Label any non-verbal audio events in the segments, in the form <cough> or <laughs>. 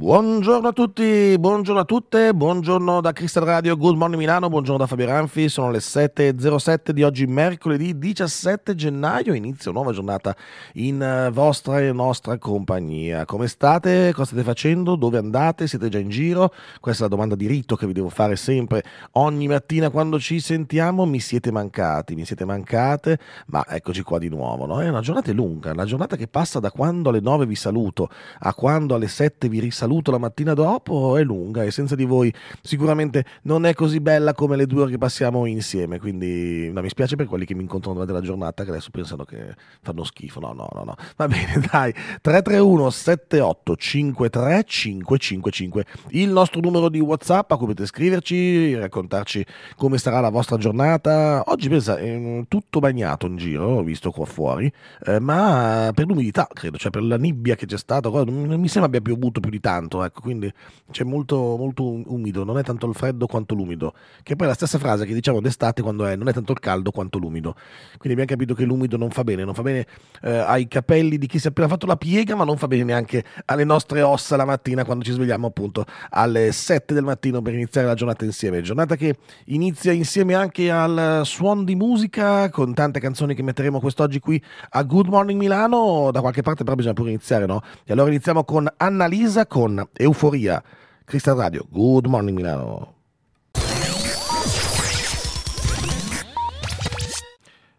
Buongiorno a tutti, buongiorno a tutte, buongiorno da Crystal Radio, Good Morning Milano, buongiorno da Fabio Ranfi, sono le 7.07 di oggi, mercoledì 17 gennaio, inizio nuova giornata in eh, vostra e nostra compagnia. Come state? Cosa state facendo? Dove andate? Siete già in giro? Questa è la domanda di rito che vi devo fare sempre ogni mattina quando ci sentiamo. Mi siete mancati, mi siete mancate, ma eccoci qua di nuovo. No? È una giornata lunga, una giornata che passa da quando alle 9 vi saluto a quando alle 7 vi risaluto saluto la mattina dopo è lunga e senza di voi sicuramente non è così bella come le due ore che passiamo insieme. Quindi no, mi spiace per quelli che mi incontrano durante la giornata che adesso pensano che fanno schifo. No, no, no, no. Va bene, <laughs> dai. 331 78 53 555 il nostro numero di WhatsApp a cui potete scriverci, raccontarci come sarà la vostra giornata. Oggi pensa, è tutto bagnato in giro, ho visto qua fuori, eh, ma per l'umidità, credo, cioè per la nibbia che c'è stata, non mi sembra abbia piovuto più di tanto tanto, ecco, quindi c'è molto, molto umido, non è tanto il freddo quanto l'umido, che poi è la stessa frase che diciamo d'estate quando è non è tanto il caldo quanto l'umido. Quindi abbiamo capito che l'umido non fa bene, non fa bene eh, ai capelli di chi si è appena fatto la piega, ma non fa bene neanche alle nostre ossa la mattina quando ci svegliamo appunto alle 7 del mattino per iniziare la giornata insieme. Giornata che inizia insieme anche al suono di musica con tante canzoni che metteremo quest'oggi qui a Good Morning Milano, da qualche parte però bisogna pure iniziare, no? E allora iniziamo con Annalisa con con Euforia. Crystal Radio, Good Morning Milano.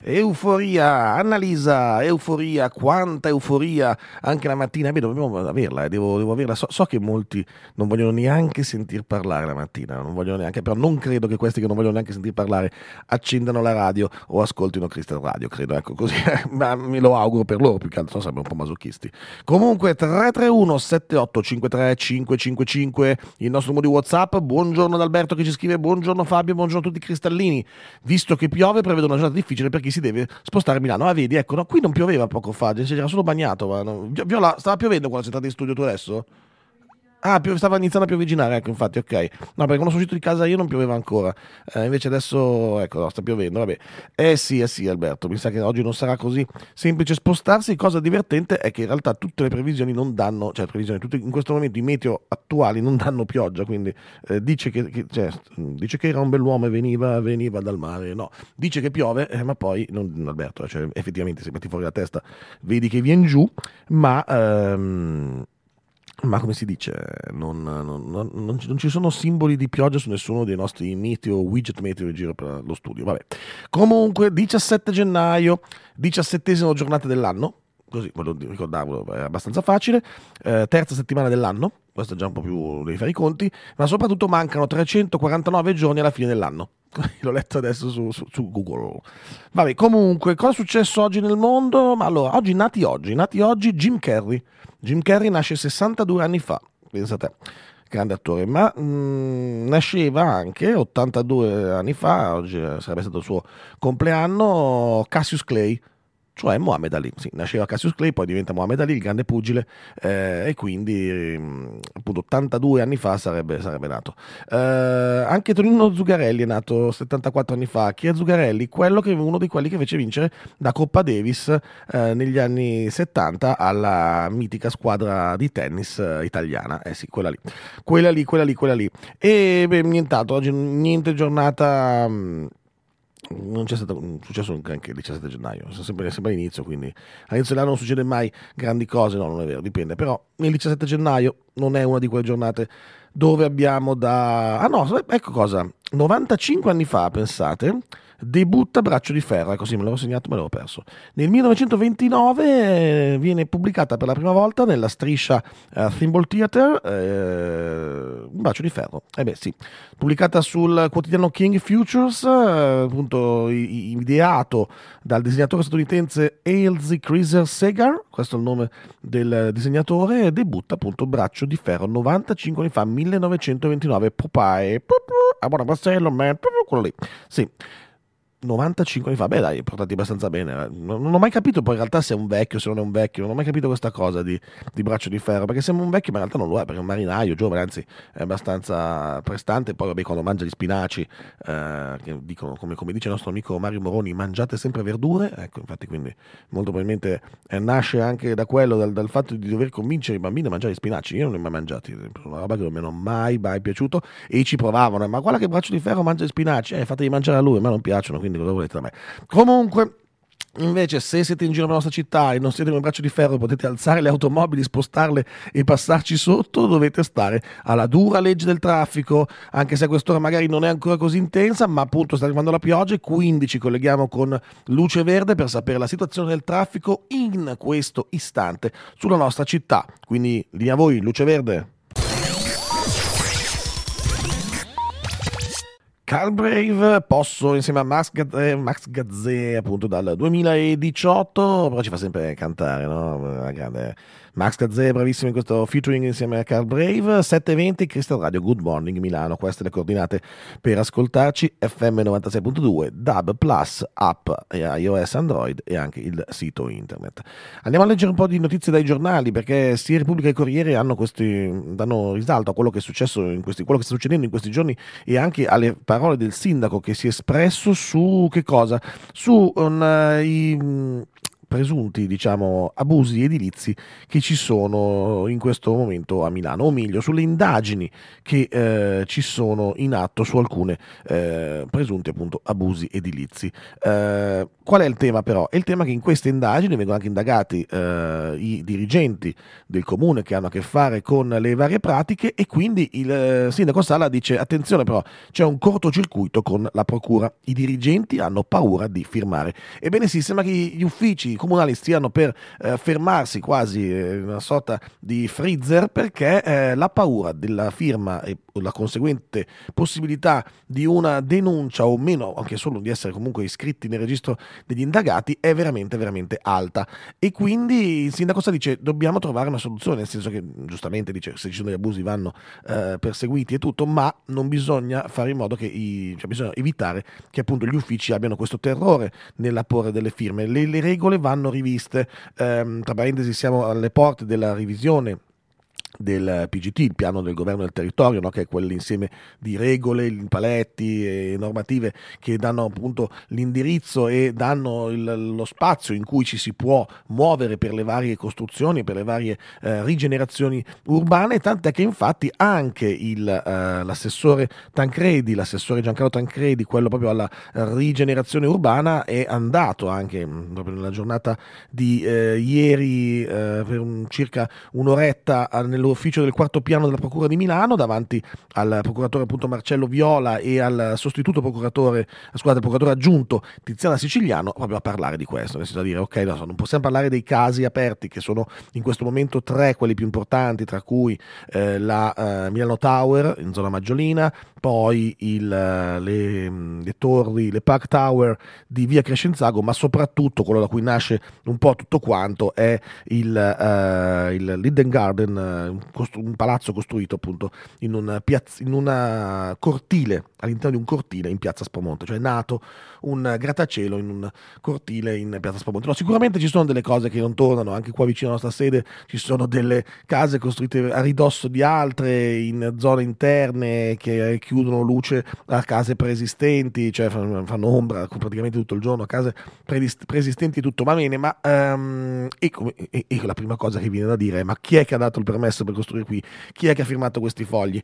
Euforia, Annalisa, euforia, quanta euforia anche la mattina. Beh, dobbiamo averla, eh, devo, devo averla. So, so, che molti non vogliono neanche sentir parlare la mattina, non vogliono neanche, però non credo che questi che non vogliono neanche sentir parlare accendano la radio o ascoltino Crystal Radio, credo, ecco così, <laughs> ma me lo auguro per loro, più che altro, no, sarebbero un po' masochisti. Comunque 331 7853 555 il nostro numero di WhatsApp. Buongiorno ad Alberto che ci scrive, buongiorno Fabio, buongiorno a tutti i cristallini. Visto che piove, prevedo una giornata difficile per chi si deve spostare a Milano. Ah, vedi, ecco, no, qui non pioveva poco fa, c'era solo bagnato. No. Viola, stava piovendo quando sei entrato in studio tu adesso? Ah, stava iniziando a piovigginare, ecco, infatti, ok. No, perché quando sono uscito di casa io non pioveva ancora. Eh, invece adesso, ecco, no, sta piovendo, vabbè. Eh sì, eh sì, Alberto, mi sa che oggi non sarà così semplice spostarsi. Cosa divertente è che in realtà tutte le previsioni non danno, cioè previsioni, tutti, in questo momento i meteo attuali non danno pioggia, quindi eh, dice, che, che, cioè, dice, che, era un bell'uomo e veniva, veniva dal mare, no. Dice che piove, eh, ma poi, non, Alberto, cioè, effettivamente se metti fuori la testa vedi che viene giù, ma... Ehm, ma come si dice, non, non, non, non, ci sono simboli di pioggia su nessuno dei nostri meteo, widget meteo in giro per lo studio. Vabbè. Comunque, 17 gennaio, 17 giornata dell'anno, così voglio ricordarvelo, è abbastanza facile, eh, terza settimana dell'anno, questo è già un po' più devi fare i conti, ma soprattutto mancano 349 giorni alla fine dell'anno. <laughs> L'ho letto adesso su, su, su, Google. Vabbè, comunque, cosa è successo oggi nel mondo? Ma allora, oggi nati oggi, nati oggi Jim Carrey. Jim Carrey nasce 62 anni fa, pensate, grande attore, ma mh, mm, nasceva anche 82 anni fa, oggi sarebbe stato il suo compleanno, Cassius Clay, cioè Muhammad Ali. Sì, nasceva Cassius Clay, poi diventa Muhammad Ali, il grande pugile, eh, e quindi mm, appunto 82 anni fa sarebbe, sarebbe nato. Eh, anche Tonino Zugarelli è nato 74 anni fa. Chi è Zugarelli? Quello che uno di quelli che fece vincere la Coppa Davis eh, negli anni 70 alla mitica squadra di tennis eh, italiana. Eh sì, quella lì. Quella lì, quella lì, quella lì. E beh, nient'altro, oggi niente giornata... Mh, mm, non c'è stato un successo anche il 17 gennaio, è sempre, sempre all'inizio, quindi all'inizio dell'anno non succede mai grandi cose, no, non è vero, dipende, però il 17 gennaio non è una di quelle giornate dove abbiamo da... Ah no, ecco cosa, 95 anni fa, pensate, debutta Braccio di Ferro, così me l'avevo segnato, me l'avevo perso. Nel 1929 eh, viene pubblicata per la prima volta nella striscia uh, Thimble Theater eh, Braccio di Ferro. Eh beh sì, pubblicata sul quotidiano King Futures, eh, appunto ideato dal disegnatore statunitense Ailsey Cruiser Segar, questo è il nome del disegnatore, debutta appunto Braccio di Ferro 95 anni fa, 1929, Popeye, a buona Marcello, man, quello lì. Sì. 95 anni fa, beh dai, portati abbastanza bene. Non, non, ho mai capito poi in realtà se è un vecchio, se non è un vecchio, non ho mai capito questa cosa di, di braccio di ferro, perché sembra un vecchio ma in realtà non lo è, perché è un marinaio giovane, anzi è abbastanza prestante, poi vabbè quando mangia gli spinaci, eh, dicono, come, come, dice il nostro amico Mario Moroni, mangiate sempre verdure, ecco infatti quindi molto probabilmente eh, nasce anche da quello, dal, dal, fatto di dover convincere i bambini a mangiare gli spinaci, io non li ho mai mangiati, una roba che non mi hanno mai, mai piaciuto e ci provavano, ma guarda che braccio di ferro mangia gli spinaci, eh, fateli mangiare a lui, a me non piacciono, quindi cosa volete da me? Comunque, Invece, se siete in giro nella nostra città e non siete con il braccio di ferro, potete alzare le automobili, spostarle e passarci sotto, dovete stare alla dura legge del traffico, anche se a quest'ora magari non è ancora così intensa, ma appunto sta arrivando la pioggia e quindi ci colleghiamo con Luce Verde per sapere la situazione del traffico in questo istante sulla nostra città. Quindi, linea a voi, Luce Verde. Carl Brave posso insieme a Max, Gazze, Max Gazzè appunto dal 2018 però ci fa sempre cantare no? la grande Max Gazzè bravissimo in questo featuring insieme a Carl Brave. 7.20 Crystal Radio Good Morning Milano. Queste le coordinate per ascoltarci. FM 96.2 DAB Plus app iOS Android e anche il sito internet. Andiamo a leggere un po' di notizie dai giornali perché sia Repubblica e Corriere questi, danno risalto a quello che è successo in questi, quello che sta succedendo in questi giorni e anche alle parole del sindaco che si è espresso su che cosa? su un, uh, i presunti diciamo, abusi edilizi che ci sono in questo momento a Milano, o meglio sulle indagini che eh, ci sono in atto su alcune eh, presunti appunto, abusi edilizi. Eh, qual è il tema però? È il tema che in queste indagini vengono anche indagati eh, i dirigenti del comune che hanno a che fare con le varie pratiche e quindi il eh, sindaco Sala dice attenzione però c'è un cortocircuito con la procura, i dirigenti hanno paura di firmare. Ebbene sì, sembra che gli uffici comunali stiano per eh, fermarsi quasi eh, una sorta di freezer perché eh, la paura della firma e la conseguente possibilità di una denuncia o meno, anche solo di essere comunque iscritti nel registro degli indagati, è veramente, veramente alta. E quindi il sindaco Sa dice dobbiamo trovare una soluzione, nel senso che giustamente dice se ci sono degli abusi vanno eh, perseguiti e tutto, ma non bisogna fare in modo che i, cioè bisogna evitare che appunto gli uffici abbiano questo terrore nell'apporre delle firme. Le, le regole vanno riviste, ehm, tra parentesi siamo alle porte della revisione del PGT, il piano del governo del territorio, no? che è quell'insieme di regole, paletti e normative che danno appunto l'indirizzo e danno il, lo spazio in cui ci si può muovere per le varie costruzioni, per le varie eh, rigenerazioni urbane, tant'è che infatti anche il, eh, l'assessore Tancredi, l'assessore Giancarlo Tancredi, quello proprio alla rigenerazione urbana, è andato anche mm, proprio nella giornata di eh, ieri eh, per un, circa un'oretta nello ufficio del quarto piano della Procura di Milano davanti al procuratore appunto Marcello Viola e al sostituto procuratore, scusate, procuratore aggiunto Tiziana Siciliano proprio a parlare di questo, nel senso da dire ok, no, non possiamo parlare dei casi aperti che sono in questo momento tre, quelli più importanti, tra cui eh, la eh, Milano Tower in zona Maggiolina, poi il, eh, le, le, torri, le Park Tower di via Crescenzago, ma soprattutto quello da cui nasce un po' tutto quanto è il, uh, il Garden, un palazzo costruito appunto in una, piazza, in una cortile, all'interno di un cortile in piazza Spamonte, cioè è nato un grattacielo in un cortile in piazza Spamonte. No, sicuramente ci sono delle cose che non tornano, anche qua vicino alla nostra sede ci sono delle case costruite a ridosso di altre, in zone interne che chiudono luce a case preesistenti, cioè fanno ombra praticamente tutto il giorno a case preesistenti e tutto va bene, ma um, e, e, e la prima cosa che viene da dire è ma chi è che ha dato il permesso per costruire qui? Chi è che ha firmato questi fogli?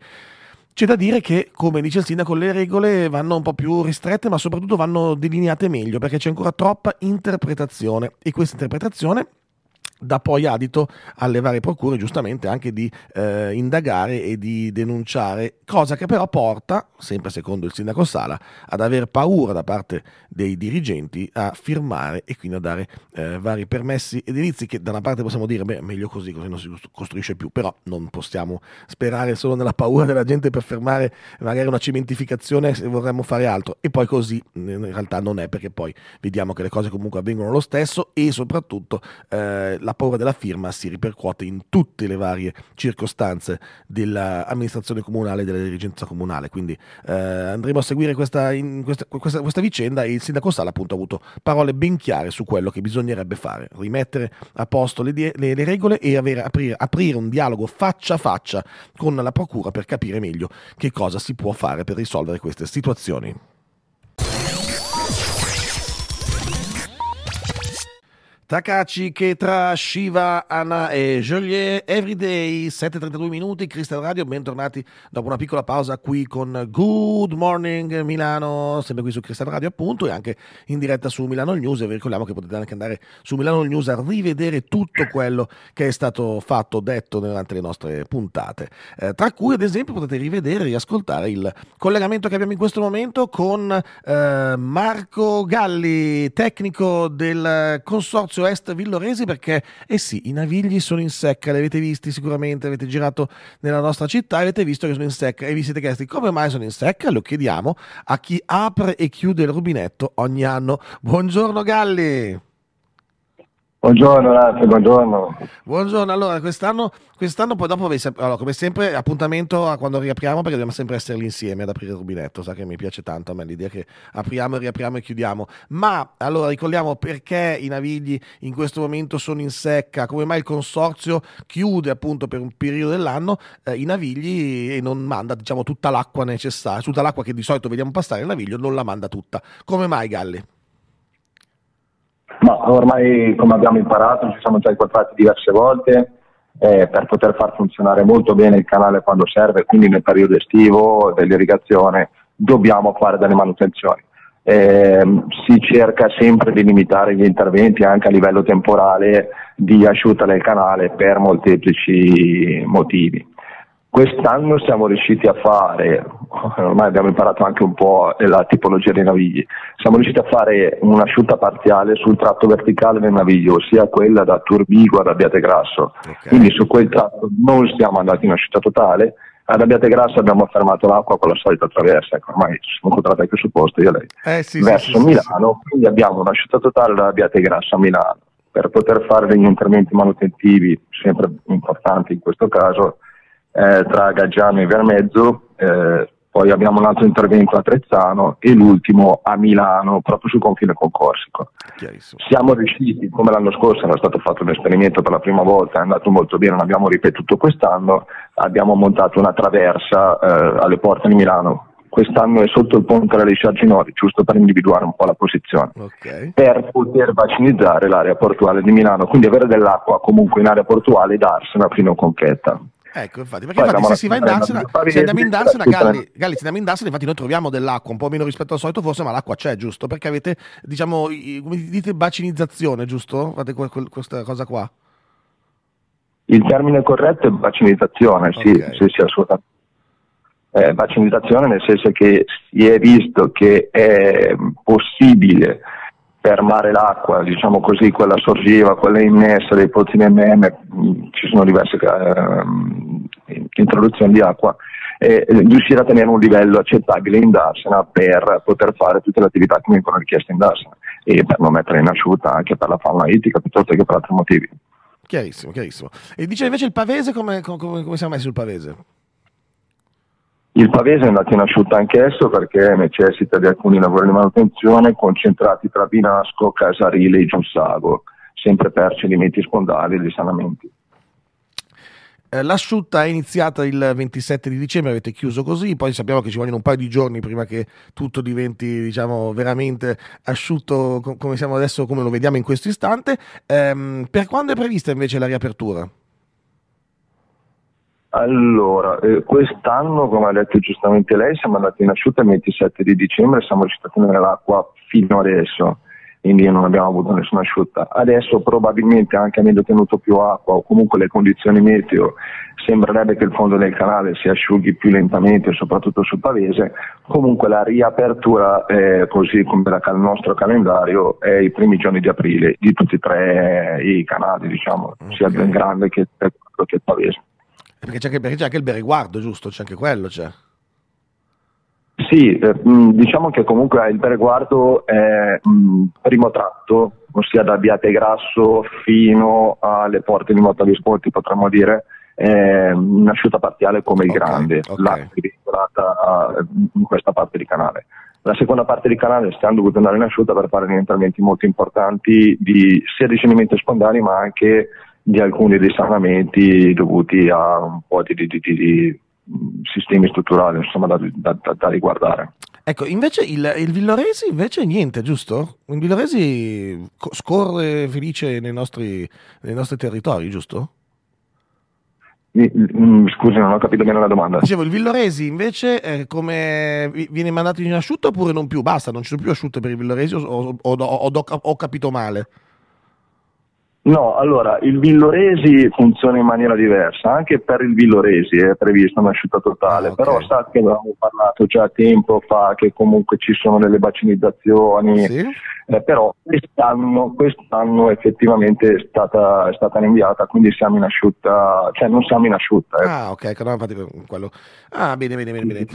C'è da dire che, come dice il sindaco, le regole vanno un po' più ristrette, ma soprattutto vanno delineate meglio, perché c'è ancora troppa interpretazione. E questa interpretazione dà poi adito alle varie procure giustamente anche di eh, indagare e di denunciare, cosa che però porta, sempre secondo il sindaco Sala, ad aver paura da parte dei dirigenti a firmare e quindi a dare eh, vari permessi edilizi che da una parte possiamo dire, beh, meglio così, così non si costruisce più, però non possiamo sperare solo nella paura della gente per fermare magari una cementificazione se vorremmo fare altro. E poi così in realtà non è perché poi vediamo che le cose comunque avvengono lo stesso e soprattutto eh, la paura della firma si ripercuote in tutte le varie circostanze dell'amministrazione comunale e della dirigenza comunale. Quindi eh, andremo a seguire questa, questa, questa, questa, vicenda e il sindaco Sala appunto ha avuto parole ben chiare su quello che bisognerebbe fare, rimettere a posto le, le, le regole e avere, aprire, aprire un dialogo faccia a faccia con la procura per capire meglio che cosa si può fare per risolvere queste situazioni. Takachi che tra Shiva, Anna e Joliet, Everyday, 7.32 minuti, Crystal Radio, bentornati dopo una piccola pausa qui con Good Morning Milano, sempre qui su Crystal Radio appunto e anche in diretta su Milano News e vi ricordiamo che potete anche andare su Milano News a rivedere tutto quello che è stato fatto, detto durante le nostre puntate, eh, tra cui ad esempio potete rivedere e riascoltare il collegamento che abbiamo in questo momento con eh, Marco Galli, tecnico del consorzio Lazio Est Villoresi perché, eh sì, i navigli sono in secca, li avete visti sicuramente, avete girato nella nostra città avete visto che sono in secca e vi siete chiesti come mai sono in secca? Lo chiediamo a chi apre e chiude il rubinetto ogni anno. Buongiorno Galli! Buongiorno, grazie, buongiorno. Buongiorno, allora quest'anno, quest'anno poi dopo, allora, come sempre, appuntamento a quando riapriamo perché dobbiamo sempre essere lì insieme ad aprire il rubinetto, sa che mi piace tanto a me l'idea che apriamo e riapriamo e chiudiamo, ma allora ricordiamo perché i navigli in questo momento sono in secca, come mai il consorzio chiude appunto per un periodo dell'anno eh, i navigli e non manda diciamo tutta l'acqua necessaria, tutta l'acqua che di solito vediamo passare il naviglio non la manda tutta. Come mai Galli? Ma ormai, come abbiamo imparato, ci siamo già incontrati diverse volte eh, per poter far funzionare molto bene il canale quando serve, quindi nel periodo estivo dell'irrigazione dobbiamo fare delle manutenzioni. Eh, si cerca sempre di limitare gli interventi anche a livello temporale di asciutta del canale per molteplici motivi. Quest'anno siamo riusciti a fare, ormai abbiamo imparato anche un po' la tipologia dei navigli, siamo riusciti a fare un'asciutta parziale sul tratto verticale del naviglio, ossia quella da Turbigo ad Abbiategrasso. Okay. Quindi su quel tratto non siamo andati in asciutta totale, ad Abbiategrasso abbiamo fermato l'acqua con la solita traversa, ecco, ormai ci siamo incontrati anche su posto io e lei, eh, sì, verso sì, Milano, sì, quindi abbiamo un'asciutta totale da Abbiategrasso a Milano. Per poter fare degli interventi manutentivi, sempre importanti in questo caso, eh, tra Gaggiano e Vermezzo, eh, poi abbiamo un altro intervento a Trezzano e l'ultimo a Milano, proprio sul confine con Corsico. Siamo riusciti, come l'anno scorso era stato fatto un esperimento per la prima volta, è andato molto bene, l'abbiamo ripetuto quest'anno, abbiamo montato una traversa eh, alle porte di Milano, quest'anno è sotto il ponte delle Sciarginori, giusto per individuare un po' la posizione, okay. per poter vacinizzare l'area portuale di Milano, quindi avere dell'acqua comunque in area portuale e darsela fino a Conchetta. Ecco, infatti, perché infatti se si va in Darsena, se andiamo in Darsena, Galli, Galli, se andiamo in Darsena, infatti noi troviamo dell'acqua, un po' meno rispetto al solito forse, ma l'acqua c'è, giusto? Perché avete, diciamo, come dite, bacinizzazione, giusto? Fate questa cosa qua. Il termine corretto è bacinizzazione, okay. sì, sì, sì, assolutamente. Eh, bacinizzazione nel senso che si è visto che è possibile fermare l'acqua, diciamo così, quella sorgiva, quella immessa dei pozzi di MM, ci sono diverse eh, introduzioni di acqua, e riuscire a tenere un livello accettabile in Darsena per poter fare tutte le attività che vengono richieste in Darsena e per non mettere in asciutta anche per la fauna ittica piuttosto che per altri motivi. Chiarissimo, chiarissimo. E dice invece il pavese, come, come, come siamo messi sul pavese? Il Pavese è andato in asciutta anch'esso perché necessita di alcuni lavori di manutenzione concentrati tra Binasco, Casarile e Giussago, sempre per cedimenti spondali e risanamenti. Eh, l'asciutta è iniziata il 27 di dicembre, avete chiuso così, poi sappiamo che ci vogliono un paio di giorni prima che tutto diventi diciamo, veramente asciutto come siamo adesso, come lo vediamo in questo istante. Ehm, per quando è prevista invece la riapertura? Allora, eh, quest'anno, come ha detto giustamente lei, siamo andati in asciutta il 27 di dicembre e siamo riusciti a tenere l'acqua fino adesso, quindi non abbiamo avuto nessuna asciutta. Adesso probabilmente anche avendo tenuto più acqua o comunque le condizioni meteo, sembrerebbe che il fondo del canale si asciughi più lentamente, soprattutto sul Pavese. Comunque la riapertura, eh, così come il nostro calendario, è i primi giorni di aprile di tutti e tre i canali, diciamo, okay. sia il Grande che, che il Pavese. Perché c'è, anche, perché c'è anche il bereguardo, giusto? C'è anche quello, c'è. Sì, eh, diciamo che comunque il Pereguardo è mh, primo tratto, ossia da Biate Grasso fino alle porte di Motta Visconti, potremmo dire, è un'asciutta parziale come il Ok, grande, ok. l'acqua è vincolata eh, in questa parte di canale. La seconda parte di canale stiamo dovuti andare in asciutta per fare degli interventi molto importanti di, sia di cedimenti spontanei ma anche di alcuni risanamenti dovuti a un po' di, di- di- di- mh, sistemi strutturali insomma, da, da- da- da riguardare. Ecco, invece il, il Villoresi invece niente, giusto? Il Villoresi co- scorre felice nei nostri, nei nostri territori, giusto? Mh, Scusi, non ho capito bene la domanda. Dicevo, il Villoresi invece eh, come vi- viene mandato in asciutto oppure non più? Basta, non ci sono più asciutte per il Villoresi o, o- o- o- o- ho capito male? No, allora il Villoresi funziona in maniera diversa, anche per il Villoresi è prevista un'asciutta totale, Ah, ok. però sa che avevamo parlato già tempo fa che comunque ci sono delle bacinizzazioni, Sì? Eh, però quest'anno, quest'anno effettivamente è stata, è stata rinviata, quindi siamo in asciutta, cioè non siamo in asciutta. ecco. Ah, ok, no, infatti quello. Ah, bene, bene, bene, bene.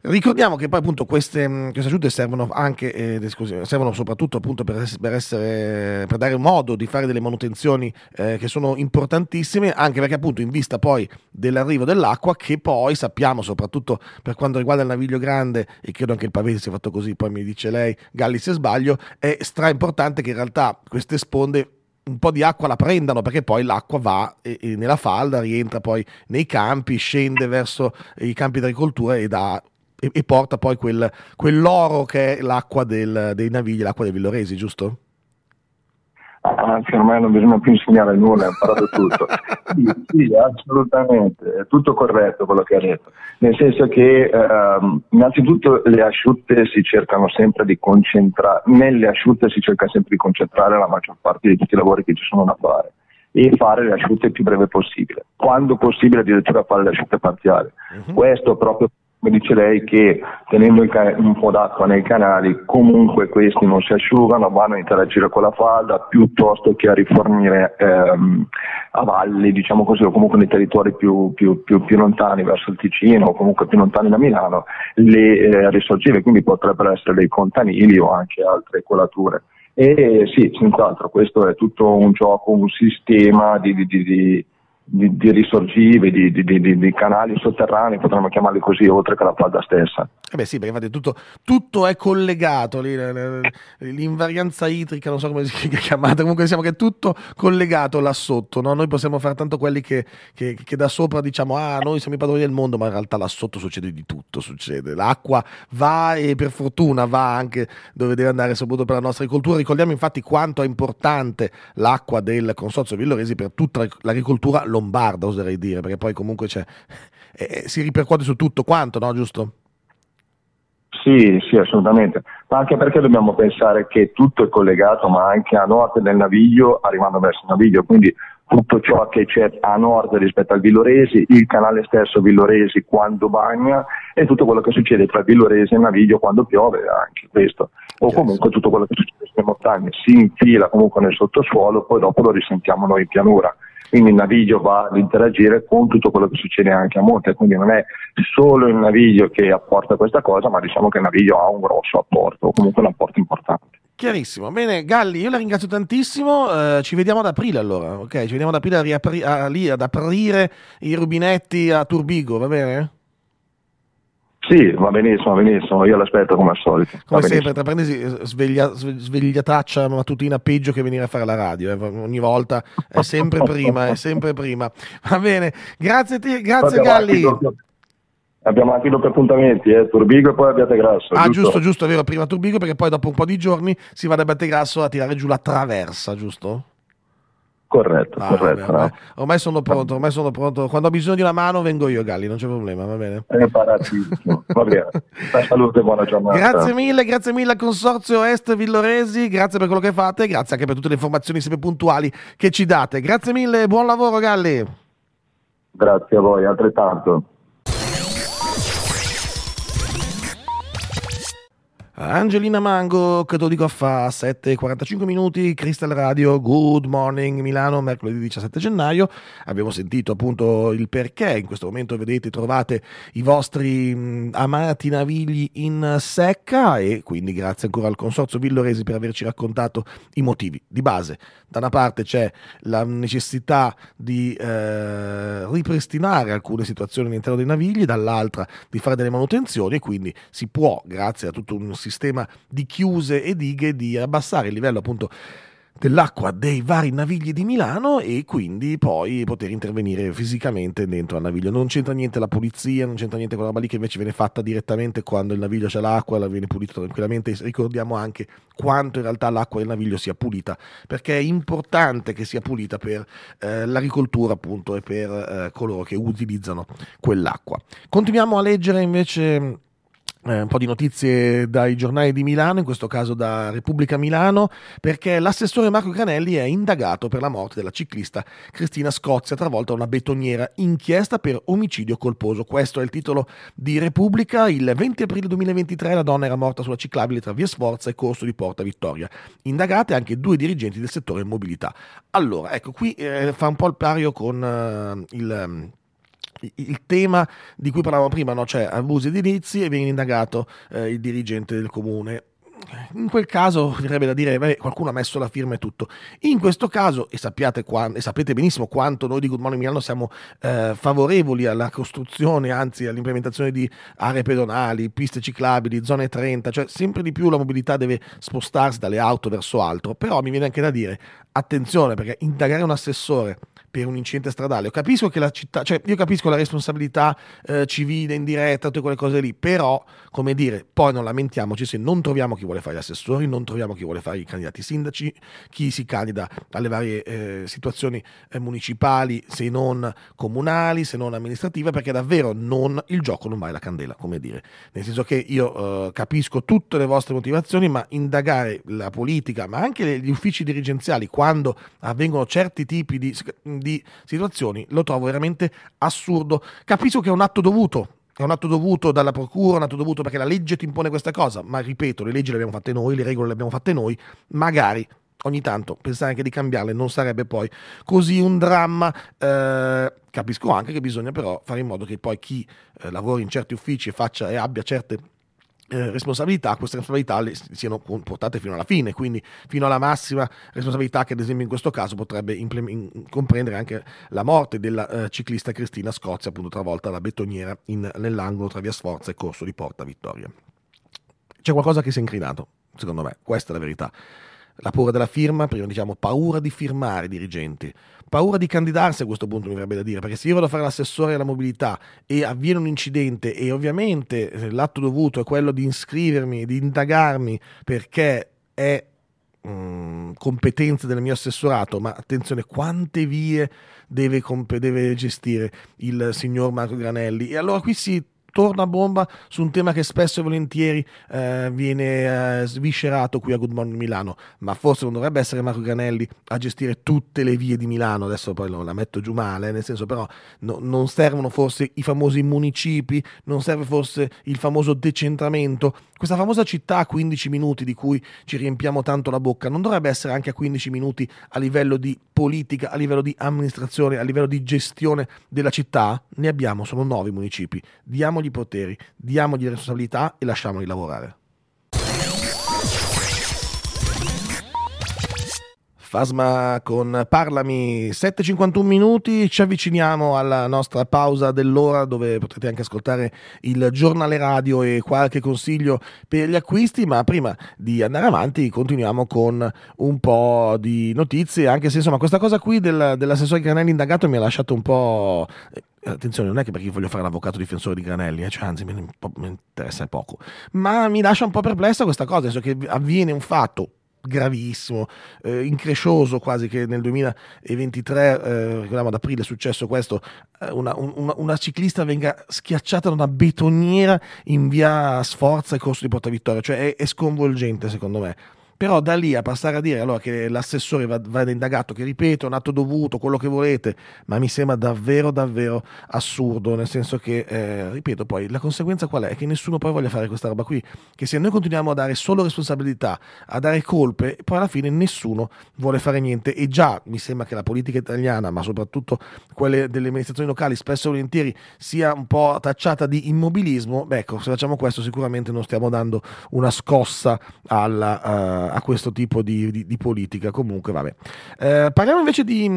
Ricordiamo che poi appunto queste, mh, queste asciutte servono anche, eh, scusi, servono soprattutto appunto per, per essere, per dare modo di fare delle manutenzioni eh, che sono importantissime, anche perché appunto in vista poi dell'arrivo dell'acqua, che poi sappiamo soprattutto per quanto riguarda il naviglio grande, e credo anche il pavese sia fatto così, poi mi dice lei, Galli se sbaglio, è stra importante che in realtà queste sponde un po' di acqua la prendano perché poi l'acqua va nella falda, rientra poi nei campi, scende verso i campi di agricoltura e, dà- e- e porta poi quel, quell'oro che è l'acqua del- dei navigli, l'acqua dei villoresi, giusto? Anzi, ormai non bisogna più insegnare nulla, ho imparato tutto. Sì, sì, assolutamente, è tutto corretto quello che ha detto. Nel senso che ehm, innanzitutto le asciutte si cercano sempre di concentrare, nelle asciutte si cerca sempre di concentrare la maggior parte di tutti i lavori che ci sono da fare e fare le asciutte il più breve possibile, quando possibile addirittura fare le asciutte parziali. Mhm. Questo proprio come dice lei che tenendo un po' d'acqua nei canali comunque questi non si asciugano, vanno a interagire con la falda piuttosto che a rifornire ehm, a valli, diciamo così, o comunque nei territori più, più- più- più lontani verso il Ticino o comunque più lontani da Milano, le eh, risorgive, quindi potrebbero essere dei contanili o anche altre colature. E sì, senz'altro, questo è tutto un gioco, un sistema di- di- di- di di, risorgive, di, di- di- canali sotterranei, potremmo chiamarli così, oltre che la falda stessa. Eh beh sì, perché infatti tutto, tutto è collegato, l- l- l'invarianza idrica, non so come si chiamata, comunque diciamo che è tutto collegato là sotto, no? noi possiamo fare tanto quelli che, che- che da sopra diciamo ah noi siamo i padroni del mondo, ma in realtà là sotto succede di tutto, succede, l'acqua va e per fortuna va anche dove deve andare soprattutto per la nostra agricoltura, ricordiamo infatti quanto è importante l'acqua del Consorzio Villoresi per tutta l'agricoltura lombarda, oserei dire, perché poi comunque c'è, eh, si ripercuote su tutto quanto, no? Giusto? Sì, sì, assolutamente, ma anche perché dobbiamo pensare che tutto è collegato, ma anche a nord del naviglio, arrivando verso il naviglio, quindi tutto ciò che c'è a nord rispetto al Villoresi, il canale stesso Villoresi quando bagna e tutto quello che succede tra Villoresi e naviglio quando piove, anche questo, o comunque tutto quello che succede sulle montagne, si infila comunque nel sottosuolo, poi dopo lo risentiamo noi in pianura. Quindi il naviglio va ad interagire con tutto quello che succede anche a monte, quindi non è solo il naviglio che apporta questa cosa, ma diciamo che il naviglio ha un grosso apporto, o comunque un apporto importante. Chiarissimo. Bene, Galli, io la ringrazio tantissimo. eh, ci vediamo ad aprile allora, ok? Ci vediamo ad aprile a riapri- a- lì ad aprire i rubinetti a Turbigo, va bene? Sì, va benissimo, va benissimo, io l'aspetto come al solito. Come sempre, tra parentesi, eh, sveglia, sve- svegliataccia mattutina peggio che venire a fare la radio. eh, Ogni volta è sempre prima, è sempre prima. Va bene, grazie, a te, grazie anche Galli. doppio- Abbiamo anche doppi appuntamenti, eh, Turbigo e poi Abbiate Grasso. Ah, giusto, giusto, è vero, prima Turbigo perché poi dopo un po' di giorni si va da Battegrasso a tirare giù la traversa, giusto? Corretto, Ah, corretto. vabbè, ormai, ormai sono pronto, ormai sono pronto. Quando ho bisogno di una mano vengo io, Galli, non c'è problema, va bene. È imparatissimo. Va bene. <laughs> Salute e buona giornata. Grazie mille, grazie mille al Consorzio Est Villoresi, grazie per quello che fate, grazie anche per tutte le informazioni sempre puntuali che ci date. Grazie mille, buon lavoro Galli. Grazie a voi, altrettanto. Angelina Mango, che te lo dico a fa 7.45 minuti, Crystal Radio, Good Morning Milano, mercoledì 17 gennaio. Abbiamo sentito appunto il perché, in questo momento vedete trovate i vostri mh, amati navigli in secca e quindi grazie ancora al Consorzio Villoresi per averci raccontato i motivi di base. Da una parte c'è la necessità di eh, ripristinare alcune situazioni all'interno dei navigli, dall'altra di fare delle manutenzioni e quindi si può, grazie a tutto un sistema sistema di chiuse e dighe di abbassare il livello appunto dell'acqua dei vari navigli di Milano e quindi poi poter intervenire fisicamente dentro al naviglio. Non c'entra niente la pulizia, non c'entra niente quella roba lì che invece viene fatta direttamente quando il naviglio c'è l'acqua, la viene pulito tranquillamente. Ricordiamo anche quanto in realtà l'acqua del naviglio sia pulita, perché è importante che sia pulita per eh, l'agricoltura appunto e per eh, coloro che utilizzano quell'acqua. Continuiamo a leggere invece eh, un po' di notizie dai giornali di Milano, in questo caso da Repubblica Milano, perché l'assessore Marco Granelli è indagato per la morte della ciclista Cristina Scozia, travolta da una betoniera, inchiesta per omicidio colposo. Questo è il titolo di Repubblica. Il 20 aprile 2023 la donna era morta sulla ciclabile tra Via Sforza e Corso di Porta Vittoria. Indagate anche due dirigenti del settore mobilità. Allora, ecco, qui eh, fa un po' il pario con eh, il il tema di cui parlavamo prima, no? cioè abusi edilizi e viene indagato eh, il dirigente del comune. In quel caso verrebbe da dire beh, qualcuno ha messo la firma e tutto. In questo caso, e, quando, e sapete benissimo quanto noi di Good Morning Milano siamo eh, favorevoli alla costruzione, anzi all'implementazione di aree pedonali, piste ciclabili, zone 30, cioè sempre di più la mobilità deve spostarsi dalle auto verso altro, però mi viene anche da dire attenzione perché indagare un assessore per un incidente stradale. Io capisco che la città, cioè io capisco la responsabilità eh, civile indiretta, tutte quelle cose lì, però, come dire, poi non lamentiamoci se non troviamo chi vuole fare gli assessori, non troviamo chi vuole fare i candidati sindaci, chi si candida alle varie eh, situazioni eh, municipali, se non comunali, se non amministrative, perché davvero non, il gioco non vale la candela, come dire. Nel senso che io eh, capisco tutte le vostre motivazioni, ma indagare la politica, ma anche gli uffici dirigenziali, quando avvengono certi tipi di di situazioni lo trovo veramente assurdo. Capisco che è un atto dovuto, è un atto dovuto dalla procura, un atto dovuto perché la legge ti impone questa cosa, ma ripeto, le leggi le abbiamo fatte noi, le regole le abbiamo fatte noi, magari ogni tanto pensare anche di cambiarle non sarebbe poi così un dramma. Eh, capisco anche che bisogna però fare in modo che poi chi eh, lavora in certi uffici e, faccia, e abbia certe eh, responsabilità, queste responsabilità siano portate fino alla fine, quindi fino alla massima responsabilità che ad esempio in questo caso potrebbe implement- comprendere anche la morte della eh, ciclista Cristina Scozia, appunto travolta da betoniera in, nell'angolo tra via Sforza e Corso di Porta Vittoria. C'è qualcosa che si è incrinato, secondo me, questa è la verità la paura della firma, prima diciamo paura di firmare i dirigenti, paura di candidarsi a questo punto mi verrebbe da dire, perché se io vado a fare l'assessore alla mobilità e avviene un incidente e ovviamente eh, l'atto dovuto è quello di iscrivermi, di indagarmi perché è mh, mm, competenza del mio assessorato, ma attenzione quante vie deve, comp- deve gestire il signor Marco Granelli? E allora qui si torna a bomba su un tema che spesso e volentieri eh, viene eh, sviscerato qui a Good Morning Milano, ma forse non dovrebbe essere Marco Granelli a gestire tutte le vie di Milano, adesso poi lo, la metto giù male, nel senso però no, non servono forse i famosi municipi, non serve forse il famoso decentramento, questa famosa città a 15 minuti di cui ci riempiamo tanto la bocca, non dovrebbe essere anche a 15 minuti a livello di politica, a livello di amministrazione, a livello di gestione della città? Ne abbiamo, sono nove municipi, diamogli diamogli poteri, diamogli responsabilità e lasciamoli lavorare. Fasma con Parlami 7.51 minuti, ci avviciniamo alla nostra pausa dell'ora dove potrete anche ascoltare il giornale radio e qualche consiglio per gli acquisti, ma prima di andare avanti continuiamo con un po' di notizie, anche se insomma questa cosa qui del, dell'assessore Granelli indagato mi ha lasciato un po' attenzione, non è che perché voglio fare l'avvocato difensore di Granelli, eh, cioè, anzi mi, mi interessa poco, ma mi lascia un po' perplessa questa cosa, senso che avviene un fatto gravissimo, eh, increscioso quasi che nel 2023, eh, ricordiamo ad aprile è successo questo, eh, una, una, una, ciclista venga schiacciata da una betoniera in via Sforza e Corso di Porta Vittoria, cioè è, è sconvolgente secondo me però da lì a passare a dire allora che l'assessore va, va indagato, che ripeto, è un atto dovuto, quello che volete, ma mi sembra davvero, davvero assurdo, nel senso che, eh, ripeto, poi la conseguenza qual è? Che nessuno poi voglia fare questa roba qui, che se noi continuiamo a dare solo responsabilità, a dare colpe, poi alla fine nessuno vuole fare niente e già mi sembra che la politica italiana, ma soprattutto quelle delle amministrazioni locali, spesso e volentieri sia un po' tacciata di immobilismo, beh ecco, se facciamo questo sicuramente non stiamo dando una scossa alla, uh, a questo tipo di, di, di, politica. Comunque, vabbè. Uh, parliamo invece di...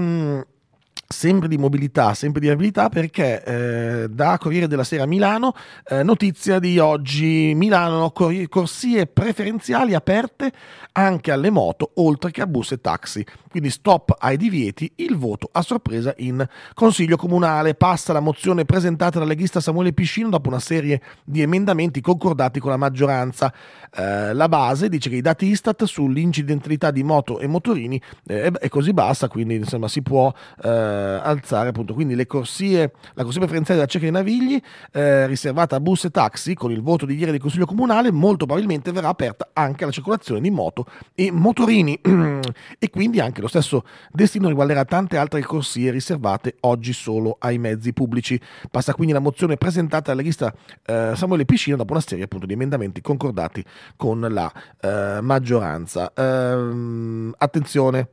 Sempre di mobilità, sempre di abilità, perché eh, da Corriere della Sera Milano, eh, notizia di oggi, Milano, corsie preferenziali aperte anche alle moto, oltre che a bus e taxi. Quindi stop ai divieti, il voto a sorpresa in Consiglio Comunale. Passa la mozione presentata dal leghista Samuele Piscino dopo una serie di emendamenti concordati con la maggioranza. Eh, la base dice che i dati Istat sull'incidentalità di moto e motorini eh, è così bassa, quindi insomma si può eh, alzare appunto. Quindi le corsie, la corsia preferenziale della Cecca dei Navigli, eh, riservata a bus e taxi, con il voto di ieri del Consiglio Comunale, molto probabilmente verrà aperta anche alla circolazione di moto moto e motorini <clears throat> e quindi anche lo stesso destino riguarderà tante altre corsie riservate oggi solo ai mezzi pubblici. Passa quindi la mozione presentata alla lista eh, Samuele Piscina dopo una serie appunto di emendamenti concordati con la eh, maggioranza. Ehm, attenzione,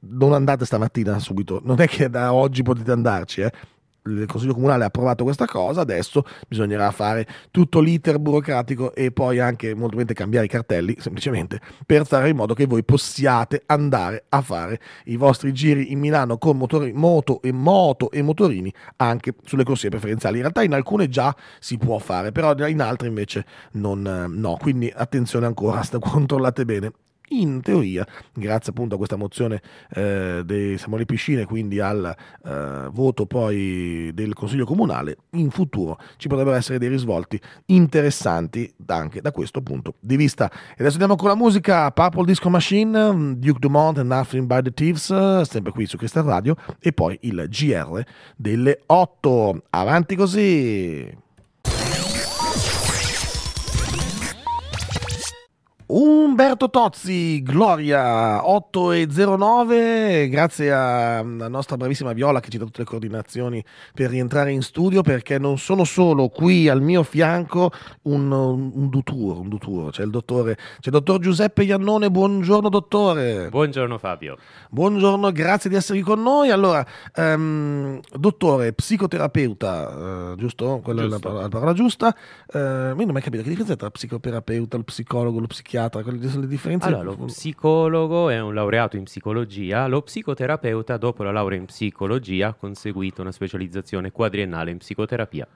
non andate stamattina subito, non è che da oggi potete andarci, eh. Il Consiglio Comunale ha approvato questa cosa, adesso bisognerà fare tutto l'iter burocratico e poi anche molto probabilmente cambiare i cartelli, semplicemente per fare in modo che voi possiate andare a fare i vostri giri in Milano con motori, moto e moto e motorini anche sulle corsie preferenziali. In realtà in alcune già si può fare, però in altre invece non, no, quindi attenzione ancora, <laughs> controllate bene in teoria, grazie appunto a questa mozione eh, dei Samuele Piscine, quindi al eh, voto poi del Consiglio Comunale, in futuro ci potrebbero essere dei risvolti interessanti anche da questo punto di vista. E adesso andiamo con la musica Purple Disco Machine, Duke Dumont and Nothing by the Thieves, sempre qui su Crystal Radio, e poi il GR delle 8. Avanti così! Umberto Tozzi, Gloria 8.09, grazie alla nostra bravissima Viola che ci dà tutte le coordinazioni per rientrare in studio perché non sono solo qui al mio fianco un, un duturo, un duturo, c'è il dottore, c'è il dottor Giuseppe Iannone, buongiorno dottore. Buongiorno Fabio. Buongiorno, grazie di essere qui con noi. Allora, um, dottore, psicoterapeuta, uh, giusto? Quella giusto. è la parola, la parola giusta. Uh, io non mai capito che differenza è tra psicoterapeuta, il psicologo, lo psichiatra le differenze? Allora, lo psicologo è un laureato in psicologia, lo psicoterapeuta dopo la laurea in psicologia ha conseguito una specializzazione quadriennale in psicoterapia.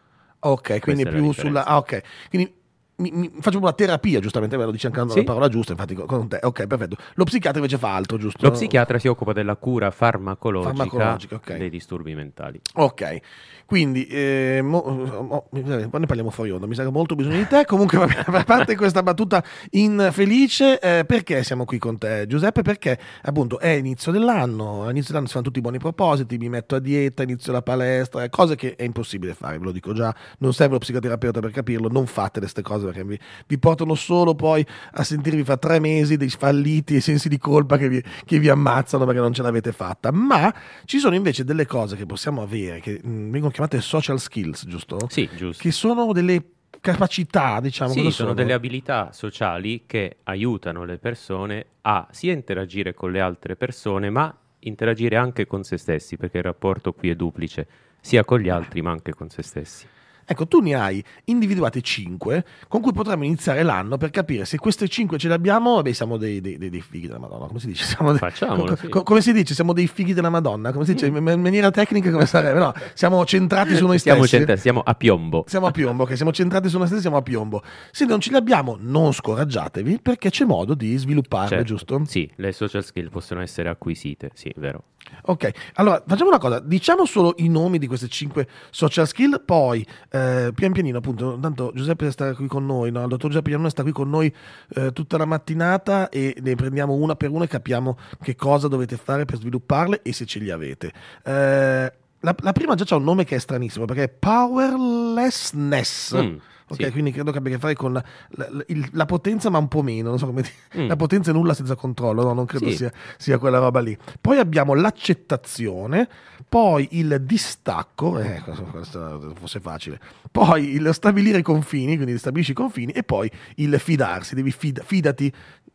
Ok, quindi più sulla... Ah, ok. Quindi mi, mi, facciamo una terapia, giustamente, ve lo dice anche sì. la parola giusta, infatti con te. Ok, perfetto. Lo psichiatra invece fa altro, giusto? Lo psichiatra si occupa della cura farmacologica, farmacologica okay. dei disturbi mentali. Ok, quindi eh, mo, mo, ne parliamo fuori onda, mi sa che ho molto bisogno di te. Comunque, <laughs> a parte questa battuta infelice, eh, perché siamo qui con te, Giuseppe? Perché appunto è inizio dell'anno, all'inizio dell'anno si fanno tutti i buoni propositi, mi metto a dieta, inizio la palestra, cose che è impossibile fare, ve lo dico già, non serve lo psicoterapeuta per capirlo, non fate queste cose perché vi, vi, portano solo poi a sentirvi fra tre mesi dei falliti e sensi di colpa che vi, che vi, ammazzano perché non ce l'avete fatta. Ma ci sono invece delle cose che possiamo avere che mh, mm, vengono chiamate social skills, giusto? Sì, giusto. Che sono delle capacità, diciamo. Sì, sono, sono delle abilità sociali che aiutano le persone a sia interagire con le altre persone, ma interagire anche con se stessi, perché il rapporto qui è duplice, sia con gli altri ma anche con se stessi. Ecco, tu ne hai individuate 5 con cui potremmo iniziare l'anno per capire se queste 5 ce le abbiamo, vabbè, siamo dei, dei, dei, dei fighi della Madonna, come si dice? Siamo dei, Facciamolo, co- come si dice? Siamo dei fighi della Madonna, come si dice? In maniera tecnica come sarebbe? No, siamo centrati su noi siamo stessi. Centrati, siamo a piombo. Siamo a piombo, ok, siamo centrati su noi stessi, siamo a piombo. Se non ce le abbiamo, non scoraggiatevi perché c'è modo di svilupparle, certo. giusto? Sì, le social skill possono essere acquisite, sì, vero. Ok, allora facciamo una cosa, diciamo solo i nomi di queste 5 social skill, poi eh, pian pianino appunto, tanto Giuseppe sta qui con noi, no? il dottor Giuseppe Giannone sta qui con noi eh, tutta la mattinata e ne prendiamo una per una e capiamo che cosa dovete fare per svilupparle e se ce li avete. Eh, la, la prima già c'ha un nome che è stranissimo perché è Powerlessness. Mm, Ok, sì. quindi credo che abbia a che fare con la, la- il- la potenza, ma un po' meno. Non so come dire. Mm. La potenza è nulla senza controllo, no? non credo Sì. sia, sia quella roba lì. Poi abbiamo l'accettazione, poi il distacco, eh, questo, questo fosse facile, poi il stabilire i confini, quindi stabilisci i confini, e poi il fidarsi, devi fid- fidati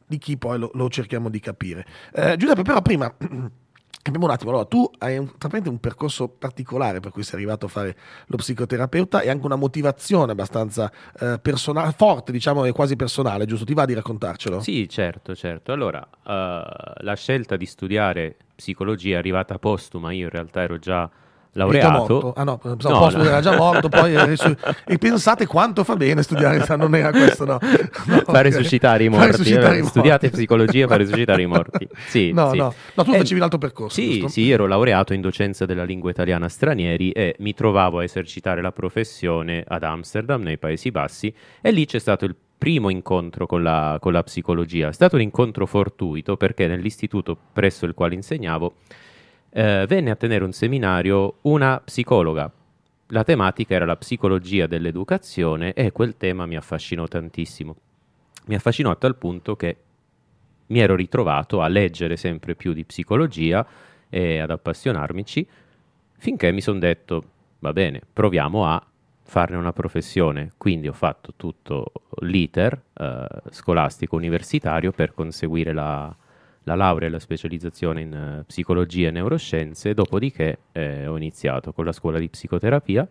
di chi poi lo, lo cerchiamo di capire. Eh, Giuseppe, però prima... <clears throat> Capiamo un attimo, allora, tu hai un, un percorso particolare per cui sei arrivato a fare lo psicoterapeuta e anche una motivazione abbastanza eh, personale, forte, diciamo, e quasi personale, giusto? Ti va di raccontarcelo? Sì, certo, certo. Allora, eh, la scelta di studiare psicologia è arrivata postuma, io in realtà ero già laureato. Ah no, pensavo No, no. era già morto, poi è risu- <laughs> e pensate quanto fa bene studiare, non era questo, no. No, Fa ok. risuscitare i Fa morti. risuscitare eh, i Studiate morti. psicologia per risuscitare i morti. Sì, No, sì. no, no, tu Eh, facevi l'altro percorso, Sì, giusto? sì, ero laureato in docenza della lingua italiana stranieri e mi trovavo a esercitare la professione ad Amsterdam, nei Paesi Bassi, e lì c'è stato il primo incontro con la, con la psicologia. È stato un incontro fortuito perché nell'istituto presso il quale insegnavo eh, venne a tenere un seminario una psicologa. La tematica era la psicologia dell'educazione e quel tema mi affascinò tantissimo. Mi affascinò a tal punto che mi ero ritrovato a leggere sempre più di psicologia e ad appassionarmici finché mi sono detto, va bene, proviamo a farne una professione. Quindi ho fatto tutto l'iter eh, scolastico universitario per conseguire la, la laurea e la specializzazione in eh, psicologia e neuroscienze, dopodiché eh, ho iniziato con la scuola di psicoterapia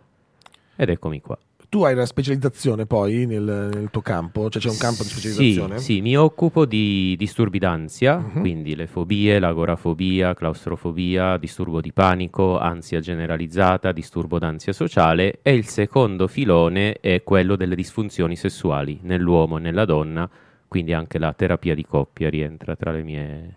ed eccomi qua. Tu hai una specializzazione poi nel, nel tuo campo, cioè c'è un campo di specializzazione? Sì, sì, mi occupo di disturbi d'ansia, Mhm. quindi le fobie, l'agorafobia, claustrofobia, disturbo di panico, ansia generalizzata, disturbo d'ansia sociale e il secondo filone è quello delle disfunzioni sessuali nell'uomo e nella donna, quindi anche la terapia di coppia rientra tra le mie...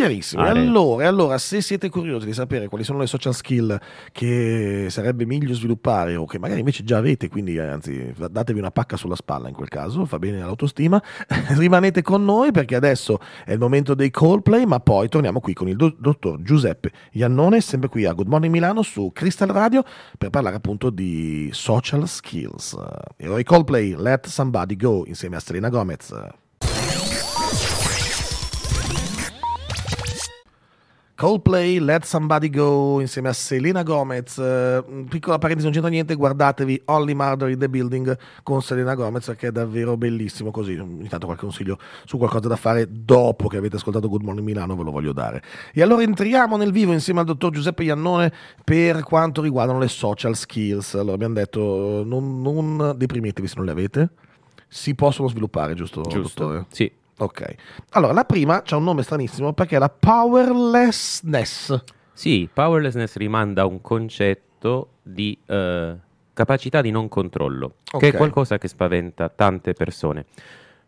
Chiarissimo. E aree. allora, allora, se siete curiosi di sapere quali sono le social skill che sarebbe meglio sviluppare o che magari invece già avete, quindi eh, anzi datevi una pacca sulla spalla in quel caso, fa bene all'autostima, <laughs> rimanete con noi perché adesso è il momento dei Coldplay, ma poi torniamo qui con il do- dottor Giuseppe Iannone, sempre qui a Good Morning Milano su Crystal Radio per parlare appunto di social skills. E ora i Coldplay, Let Somebody Go insieme a Selena Gomez. Coldplay, Let Somebody Go insieme a Selena Gomez. Eh, piccola parentesi, non c'entra niente. Guardatevi Only Murder in the Building con Selena Gomez, che è davvero bellissimo. Così, ogni tanto qualche consiglio su qualcosa da fare dopo che avete ascoltato Good Morning Milano, ve lo voglio dare. E allora entriamo nel vivo insieme al dottor Giuseppe Iannone per quanto riguardano le social skills. Allora, abbiamo detto, non, non deprimetevi se non le avete. Si possono sviluppare, giusto, Giusto? dottore? Sì. Ok. Allora, la prima c'ha un nome stranissimo perché è la powerlessness. Sì, powerlessness rimanda a un concetto di eh, capacità di non controllo, che Ok. è qualcosa che spaventa tante persone.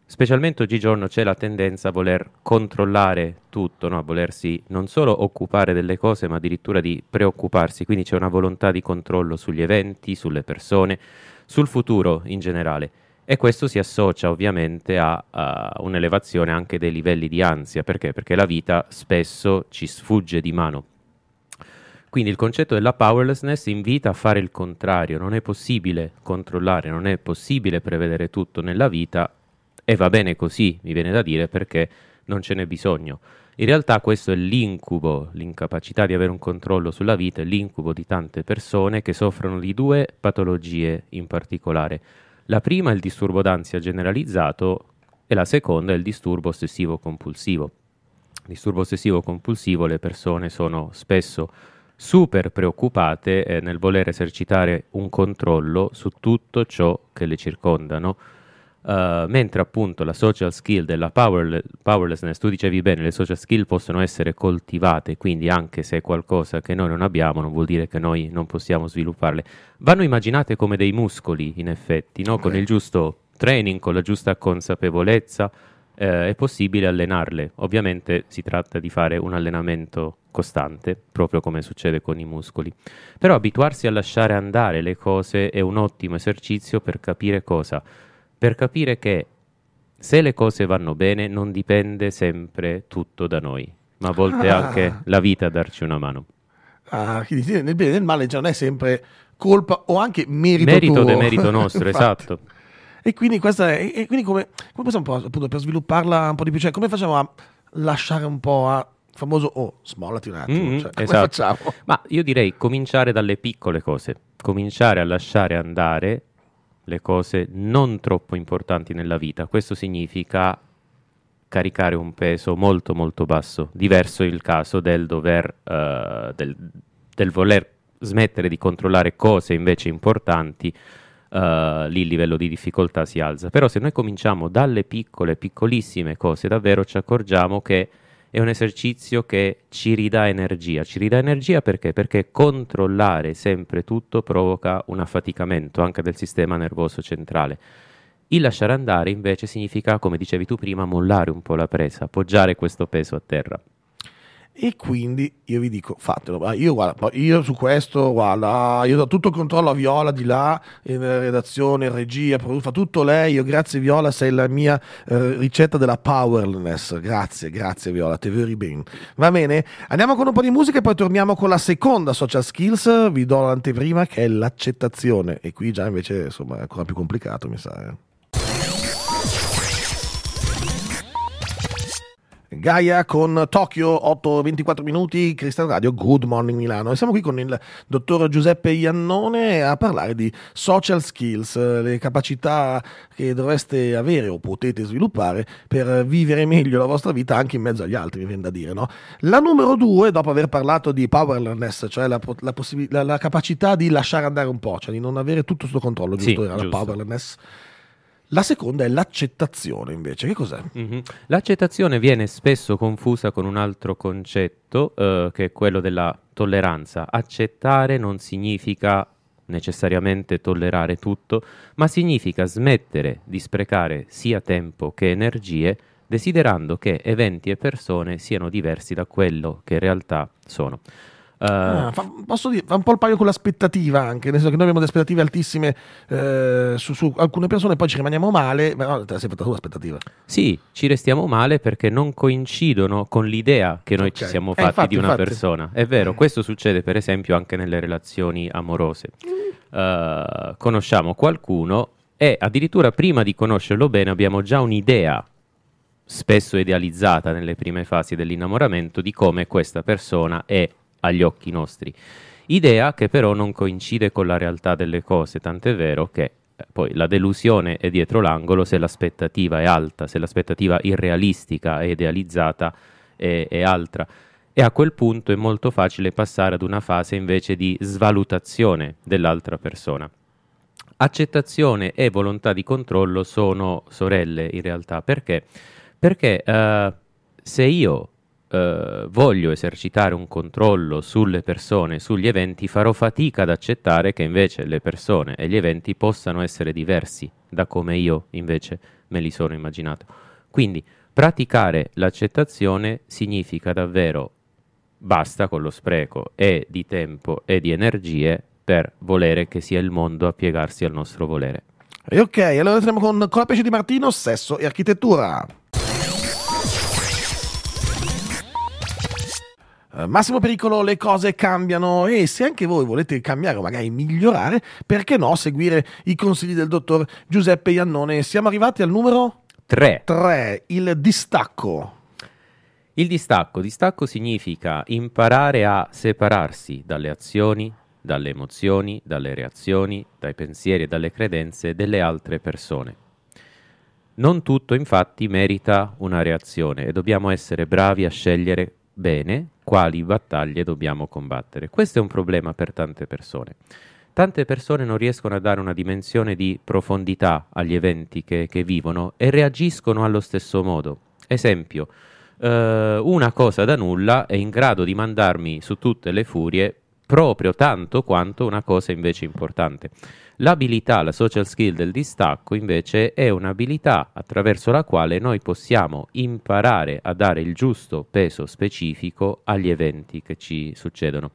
Specialmente oggigiorno c'è la tendenza a voler controllare tutto, no? a volersi non solo occupare delle cose, ma addirittura di preoccuparsi. Quindi c'è una volontà di controllo sugli eventi, sulle persone, sul futuro in generale. E questo si associa ovviamente a, a un'elevazione anche dei livelli di ansia. Perché? Perché la vita spesso ci sfugge di mano. Quindi il concetto della powerlessness invita a fare il contrario, non è possibile controllare, non è possibile prevedere tutto nella vita e va bene così, mi viene da dire, perché non ce n'è bisogno. In realtà questo è l'incubo, l'incapacità di avere un controllo sulla vita, è l'incubo di tante persone che soffrono di due patologie in particolare. La prima è il disturbo d'ansia generalizzato e la seconda è il disturbo ossessivo compulsivo. Disturbo ossessivo compulsivo le persone sono spesso super preoccupate eh, nel voler esercitare un controllo su tutto ciò che le circondano, Uh, mentre appunto la social skill della powerle- powerlessness, tu dicevi bene, le social skill possono essere coltivate, quindi anche se è qualcosa che noi non abbiamo, non vuol dire che noi non possiamo svilupparle. Vanno immaginate come dei muscoli, in effetti, no? con il giusto training, con la giusta consapevolezza, eh, è possibile allenarle. Ovviamente si tratta di fare un allenamento costante, proprio come succede con i muscoli. Però abituarsi a lasciare andare le cose è un ottimo esercizio per capire cosa per capire che se le cose vanno bene non dipende sempre tutto da noi, ma a volte Ah. anche la vita a darci una mano. Ah, quindi nel bene e nel male cioè, non è sempre colpa o anche merito Merito tuo. de merito <laughs> nostro, esatto. E quindi questa è, e quindi come, come possiamo un po', appunto, per svilupparla un po' di più, cioè come facciamo a lasciare un po' a famoso oh, smollati un attimo, Mm, cioè, come esatto. facciamo? Ma io direi cominciare dalle piccole cose, cominciare a lasciare andare le cose non troppo importanti nella vita. Questo significa caricare un peso molto molto basso, diverso il caso del dover eh, del, del voler smettere di controllare cose invece importanti, eh, lì il livello di difficoltà si alza. Però se noi cominciamo dalle piccole, piccolissime cose, davvero ci accorgiamo che è un esercizio che ci ridà energia. Ci ridà energia perché? Perché controllare sempre tutto provoca un affaticamento anche del sistema nervoso centrale. Il lasciare andare invece significa, come dicevi tu prima, mollare un po' la presa, appoggiare questo peso a terra. E quindi io vi dico, fatelo. Ma Io, guarda, io su questo, guarda, io do tutto il controllo a Viola di là, in redazione, regia, fa tutto lei. Io, grazie Viola, sei la mia eh, ricetta della powerless. Grazie, grazie Viola, te veri bene. Va bene? Andiamo con un po' di musica e poi torniamo con la seconda social skills. Vi do l'anteprima che è l'accettazione. E qui già invece, insomma, è ancora più complicato, mi sa. eh. Gaia con Tokyo 8-24 minuti, Cristian Radio, Good Morning Milano. E siamo qui con il dottor Giuseppe Iannone a parlare di social skills, le capacità che dovreste avere o potete sviluppare per vivere meglio la vostra vita anche in mezzo agli altri, mi viene da dire. No? La numero due, dopo aver parlato di powerlessness, cioè la, la possibi- la- la capacità di lasciare andare un po', cioè di non avere tutto sotto controllo, Sì, giusto? Era la giusto. powerlessness. La seconda è l'accettazione invece, che cos'è? Mhm. L'accettazione viene spesso confusa con un altro concetto, eh, che è quello della tolleranza. Accettare non significa necessariamente tollerare tutto, ma significa smettere di sprecare sia tempo che energie desiderando che eventi e persone siano diversi da quello che in realtà sono. Eh, Ah, fa, posso dire, fa un po' il paio con l'aspettativa anche, nel senso che noi abbiamo delle aspettative altissime eh, su, su alcune persone, poi ci rimaniamo male, ma no, te la sei fatta tu l'aspettativa. Sì, ci restiamo male perché non coincidono con l'idea che noi ci Ok. siamo Eh, fatti infatti, di una infatti. persona. È vero, questo succede per esempio anche nelle relazioni amorose. Eh, conosciamo qualcuno e addirittura prima di conoscerlo bene abbiamo già un'idea spesso idealizzata nelle prime fasi dell'innamoramento di come questa persona è agli occhi nostri. Idea che però non coincide con la realtà delle cose, tant'è vero che eh, poi la delusione è dietro l'angolo se l'aspettativa è alta, se l'aspettativa irrealistica e idealizzata è, è altra. E a quel punto è molto facile passare ad una fase invece di svalutazione dell'altra persona. Accettazione e volontà di controllo sono sorelle in realtà. Perché? Perché eh, se io eh, voglio esercitare un controllo sulle persone, sugli eventi, farò fatica ad accettare che invece le persone e gli eventi possano essere diversi da come io invece me li sono immaginato. Quindi praticare l'accettazione significa davvero basta con lo spreco e di tempo e di energie per volere che sia il mondo a piegarsi al nostro volere. E ok, allora entriamo con Colapesce di Martino, sesso e architettura. Eh, Massimo pericolo, le cose cambiano e se anche voi volete cambiare o magari migliorare, perché no seguire i consigli del dottor Giuseppe Iannone? Siamo arrivati al numero 3. 3, il distacco. Il distacco. Distacco significa imparare a separarsi dalle azioni, dalle emozioni, dalle reazioni, dai pensieri e dalle credenze delle altre persone. Non tutto infatti merita una reazione e dobbiamo essere bravi a scegliere bene quali battaglie dobbiamo combattere. Questo è un problema per tante persone. Tante persone non riescono a dare una dimensione di profondità agli eventi che, che vivono e reagiscono allo stesso modo. Esempio, eh, una cosa da nulla è in grado di mandarmi su tutte le furie proprio tanto quanto una cosa invece importante. L'abilità, la social skill del distacco invece è un'abilità attraverso la quale noi possiamo imparare a dare il giusto peso specifico agli eventi che ci succedono.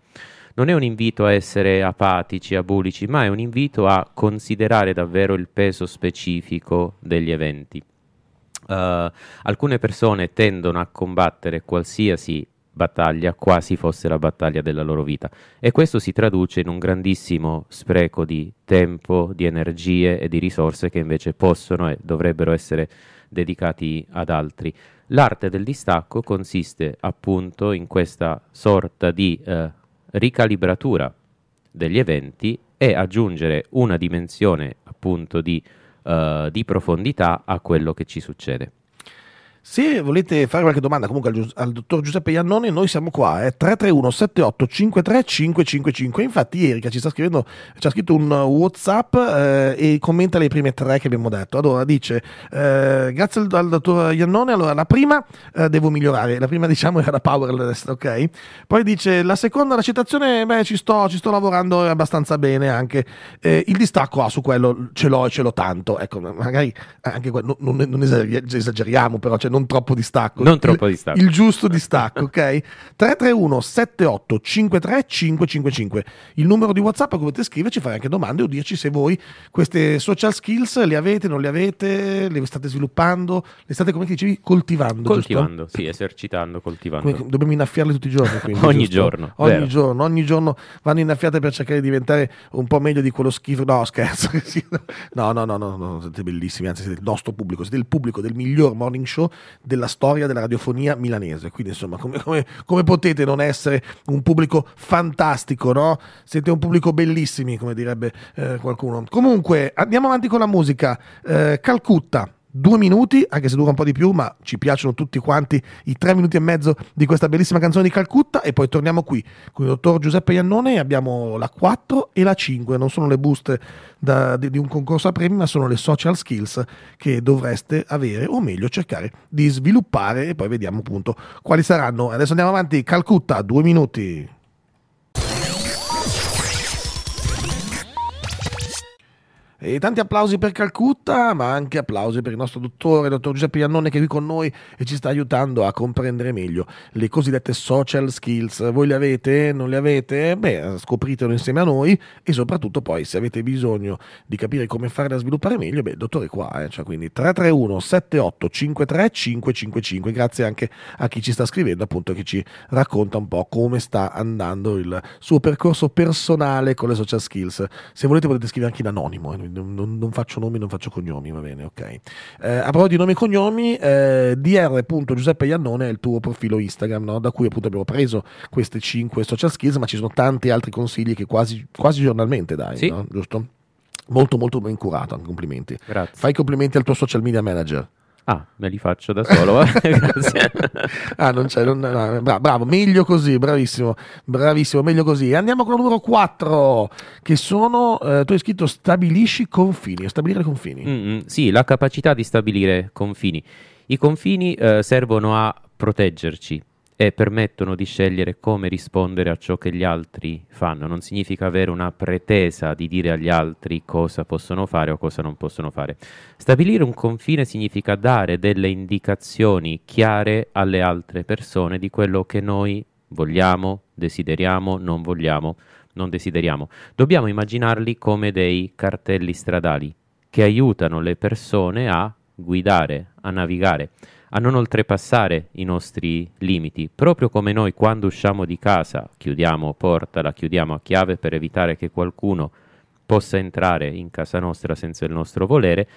Non è un invito a essere apatici, abulici, ma è un invito a considerare davvero il peso specifico degli eventi. Uh, alcune persone tendono a combattere qualsiasi battaglia quasi fosse la battaglia della loro vita. E questo si traduce in un grandissimo spreco di tempo, di energie e di risorse che invece possono e dovrebbero essere dedicati ad altri. L'arte del distacco consiste appunto in questa sorta di eh, ricalibratura degli eventi e aggiungere una dimensione appunto di, uh, di profondità a quello che ci succede. Se volete fare qualche domanda comunque al, al dottor Giuseppe Iannone, noi siamo qua, eh, 331 78 53 555. Infatti Erika ci sta scrivendo, ci ha scritto un Whatsapp eh, e commenta le prime tre che abbiamo detto. Allora dice, eh, grazie al, al, dottor Iannone, allora la prima eh, devo migliorare, la prima diciamo era la powerless, ok? Poi dice, la seconda, la citazione, beh ci sto, ci sto lavorando abbastanza bene anche. Eh, il distacco, ah, su quello ce l'ho e ce l'ho tanto. Ecco, magari anche quello, non, non esageriamo, però cioè, non troppo distacco. Non troppo distacco. Il giusto distacco, ok? 331 78 53 555. Il numero di WhatsApp a cui potete scriverci, fare anche domande o dirci se voi queste social skills le avete, non le avete, le state sviluppando, le state come dicevi coltivando, Coltivando, giusto? sì, esercitando, coltivando. Come, dobbiamo innaffiarle tutti i giorni, quindi, <laughs> ogni giorno. Ogni vero. giorno, ogni giorno vanno innaffiate per cercare di diventare un po' meglio di quello schifo. No, scherzo. <laughs> no, no, no, no, no, siete bellissimi, anzi siete il nostro pubblico, siete il pubblico del miglior morning show della storia della radiofonia milanese. Quindi, insomma, come, come, come potete non essere un pubblico fantastico, no? Siete un pubblico bellissimi, come direbbe eh, qualcuno. Comunque, andiamo avanti con la musica. Eh, Calcutta due minuti, anche se dura un po' di più, ma ci piacciono tutti quanti i tre minuti e mezzo di questa bellissima canzone di Calcutta. E poi torniamo qui con il dottor Giuseppe Iannone. Abbiamo la 4 e la 5, non sono le buste da, di, di, un concorso a premi, ma sono le social skills che dovreste avere o meglio cercare di sviluppare. E poi vediamo appunto quali saranno. Adesso andiamo avanti, Calcutta, due minuti. E tanti applausi per Calcutta, ma anche applausi per il nostro dottore, dottor Giuseppe Iannone, che è qui con noi e ci sta aiutando a comprendere meglio le cosiddette social skills. Voi le avete? Non le avete? Beh, scopritelo insieme a noi e soprattutto poi se avete bisogno di capire come farle a sviluppare meglio, beh, il dottore è qua, eh? cioè, quindi 331 78 53 555. Grazie anche a chi ci sta scrivendo, appunto, che ci racconta un po' come sta andando il suo percorso personale con le social skills. Se volete potete scrivere anche in anonimo, eh? Non, non, faccio nomi, non faccio cognomi, va bene, ok. Eh, a proposito di nomi e cognomi, eh, dr. Iannone è il tuo profilo Instagram, no? da cui appunto abbiamo preso queste 5 social skills, ma ci sono tanti altri consigli che quasi, quasi giornalmente dai, sì. no? giusto? Molto molto ben curato, complimenti. Grazie. Fai complimenti al tuo social media manager. Ah, me li faccio da solo, <laughs> grazie. ah, non c'è, non, no, bravo, bravo, meglio così, bravissimo, bravissimo, meglio così. Andiamo con il numero 4, che sono, eh, tu hai scritto stabilisci confini, stabilire confini. Mm-hmm, sì, la capacità di stabilire confini. I confini eh, servono a proteggerci, e permettono di scegliere come rispondere a ciò che gli altri fanno. Non significa avere una pretesa di dire agli altri cosa possono fare o cosa non possono fare. Stabilire un confine significa dare delle indicazioni chiare alle altre persone di quello che noi vogliamo, desideriamo, non vogliamo, non desideriamo. Dobbiamo immaginarli come dei cartelli stradali che aiutano le persone a guidare, a navigare a non oltrepassare i nostri limiti, proprio come noi quando usciamo di casa chiudiamo porta, la chiudiamo a chiave per evitare che qualcuno possa entrare in casa nostra senza il nostro volere,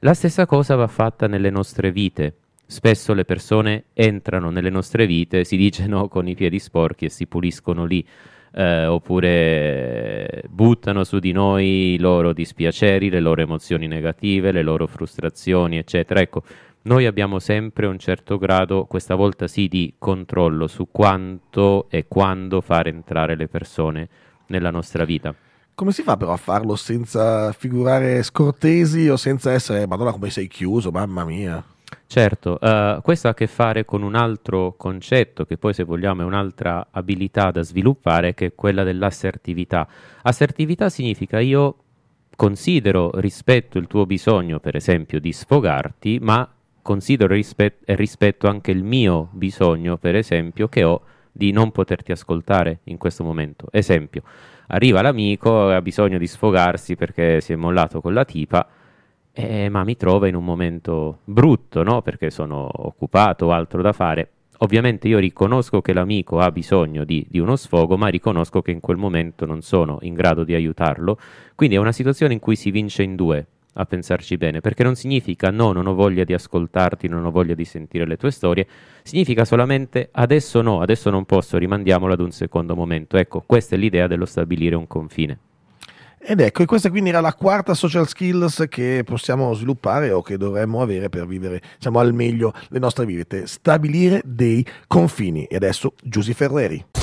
la stessa cosa va fatta nelle nostre vite. Spesso le persone entrano nelle nostre vite, si dice <laughs> no, con i piedi sporchi e si puliscono lì, eh, oppure buttano su di noi i loro dispiaceri, le loro emozioni negative, le loro frustrazioni, eccetera. Ecco, noi abbiamo sempre un certo grado, questa volta sì, di controllo su quanto e quando fare entrare le persone nella nostra vita. Come si fa però a farlo senza figurare scortesi o senza essere, madonna come sei chiuso, mamma mia? Certo, uh, questo ha a che fare con un altro concetto che poi se vogliamo è un'altra abilità da sviluppare che è quella dell'assertività. Assertività significa io considero, rispetto il tuo bisogno per esempio di sfogarti, ma considero rispet- e rispetto anche il mio bisogno, per esempio, che ho di non poterti ascoltare in questo momento. Esempio, arriva l'amico, ha bisogno di sfogarsi perché si è mollato con la tipa, eh, ma mi trova in un momento brutto, no? Perché sono occupato o altro da fare. Ovviamente io riconosco che l'amico ha bisogno di, di, uno sfogo, ma riconosco che in quel momento non sono in grado di aiutarlo. Quindi è una situazione in cui si vince in due, a pensarci bene, perché non significa no, non ho voglia di ascoltarti, non ho voglia di sentire le tue storie, significa solamente adesso no, adesso non posso, rimandiamolo ad un secondo momento. Ecco, questa è l'idea dello stabilire un confine. Ed ecco, e questa quindi era la quarta social skills che possiamo sviluppare o che dovremmo avere per vivere diciamo, al meglio le nostre vite, stabilire dei confini. E adesso Giusy Ferreri.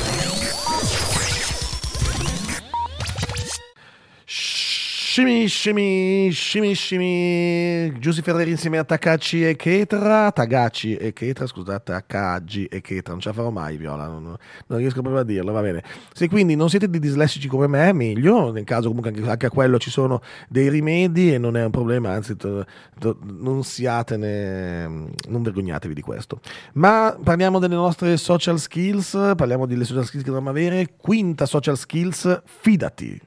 Scimi, scimi, scimi, scimi. Giussi Ferreri insieme a Takacci e Ketra. Tagacci e Ketra, scusate, Takagi e Ketra. Non ce la farò mai, Viola. Non, non, riesco proprio a dirlo, va bene. Se quindi non siete di dislessici come me, meglio. Nel caso, comunque, anche, anche a quello ci sono dei rimedi e non è un problema. Anzi, to, to, non siatene, non vergognatevi di questo. Ma parliamo delle nostre social skills. Parliamo delle social skills che dobbiamo avere. Quinta social skills, fidati.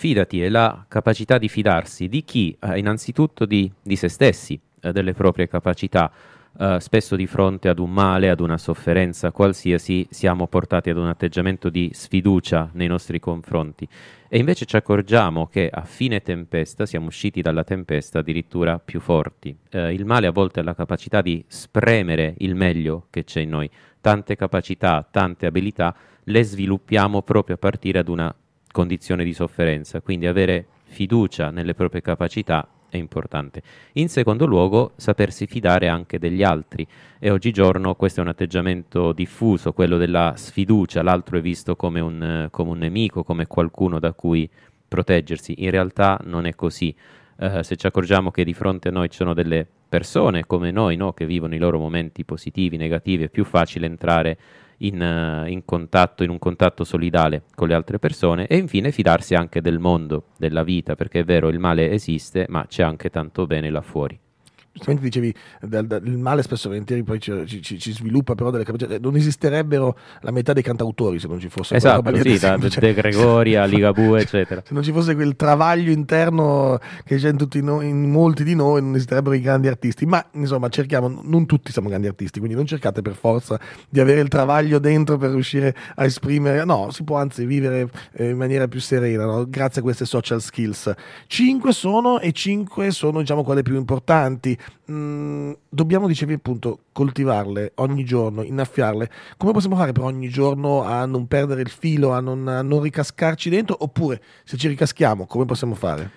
Fidati è la capacità di fidarsi di chi? Eh, innanzitutto di, di, se stessi, eh, delle proprie capacità. Eh, spesso di fronte ad un male, ad una sofferenza qualsiasi, siamo portati ad un atteggiamento di sfiducia nei nostri confronti. E invece ci accorgiamo che a fine tempesta siamo usciti dalla tempesta addirittura più forti. Eh, il male a volte ha la capacità di spremere il meglio che c'è in noi. Tante capacità, tante abilità le sviluppiamo proprio a partire ad una condizione di sofferenza, quindi avere fiducia nelle proprie capacità è importante. In secondo luogo, sapersi fidare anche degli altri e oggigiorno questo è un atteggiamento diffuso, quello della sfiducia, l'altro è visto come un, come un nemico, come qualcuno da cui proteggersi. In realtà non è così. Uh, se ci accorgiamo che di fronte a noi ci sono delle persone come noi no, che vivono i loro momenti positivi, negativi, è più facile entrare in, uh, in, contatto, in un contatto solidale con le altre persone e infine fidarsi anche del mondo, della vita, perché è vero il male esiste, ma c'è anche tanto bene là fuori giustamente dicevi, il male spesso e volentieri poi ci, ci, ci, sviluppa però delle capacità, non esisterebbero la metà dei cantautori se non ci fosse esatto, sì, da <laughs> De Gregoria, Ligabue eccetera. se non ci fosse quel travaglio interno che c'è in, tutti noi, in molti di noi non esisterebbero i grandi artisti. Ma insomma cerchiamo, non tutti siamo grandi artisti quindi non cercate per forza di avere il travaglio dentro per riuscire a esprimere no, si può anzi vivere eh, in maniera più serena no? grazie a queste social skills. 5 sono e 5 sono diciamo quelle più importanti mm, dobbiamo, dicevi appunto, coltivarle ogni giorno, innaffiarle. Come possiamo fare per ogni giorno a non perdere il filo, a non, a non ricascarci dentro? Oppure, se ci ricaschiamo, come possiamo fare?